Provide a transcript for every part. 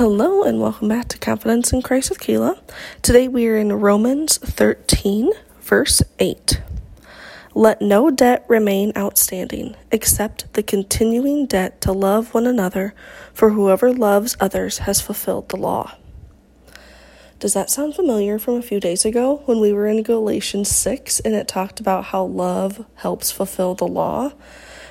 Hello and welcome back to Confidence in Christ with Kala. Today we are in Romans 13, verse 8. Let no debt remain outstanding except the continuing debt to love one another, for whoever loves others has fulfilled the law. Does that sound familiar from a few days ago when we were in Galatians 6 and it talked about how love helps fulfill the law?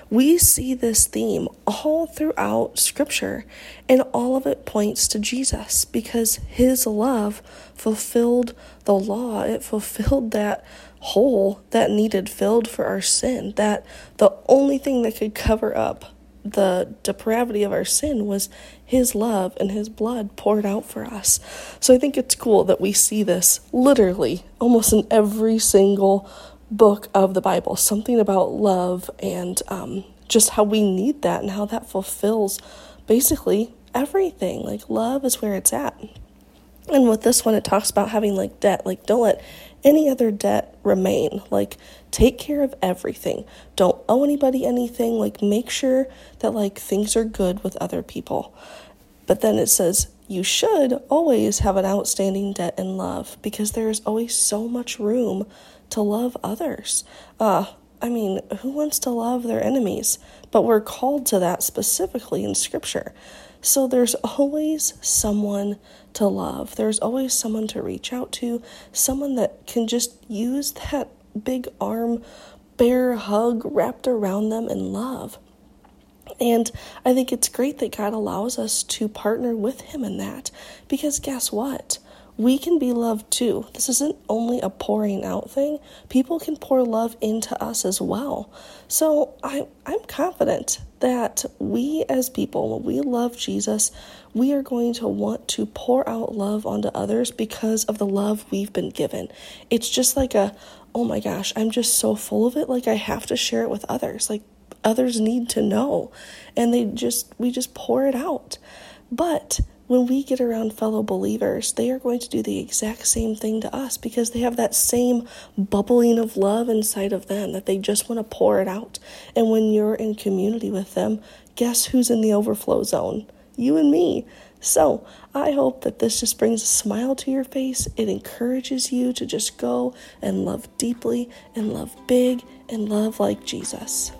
We see this theme all throughout Scripture, and all of it points to Jesus because His love fulfilled the law. It fulfilled that hole that needed filled for our sin, that the only thing that could cover up the depravity of our sin was his love and his blood poured out for us. So I think it's cool that we see this literally almost in every single book of the Bible, something about love and um, just how we need that and how that fulfills basically everything. Like, love is where it's at. And with this one, it talks about having like debt. Like, don't let any other debt remain. Like, take care of everything. Don't owe anybody anything. Like, make sure that like things are good with other people. But then it says, you should always have an outstanding debt in love because there is always so much room to love others. Uh, I mean, who wants to love their enemies? But we're called to that specifically in Scripture. So there's always someone to love. There's always someone to reach out to, someone that can just use that big arm, bear hug wrapped around them in love. And I think it's great that God allows us to partner with Him in that because guess what? we can be loved too. This isn't only a pouring out thing. People can pour love into us as well. So I, I'm confident that we as people, when we love Jesus, we are going to want to pour out love onto others because of the love we've been given. It's just like a, oh my gosh, I'm just so full of it. Like I have to share it with others. Like others need to know. And they just, we just pour it out. But when we get around fellow believers, they are going to do the exact same thing to us because they have that same bubbling of love inside of them that they just want to pour it out. And when you're in community with them, guess who's in the overflow zone? You and me. So, I hope that this just brings a smile to your face. It encourages you to just go and love deeply and love big and love like Jesus.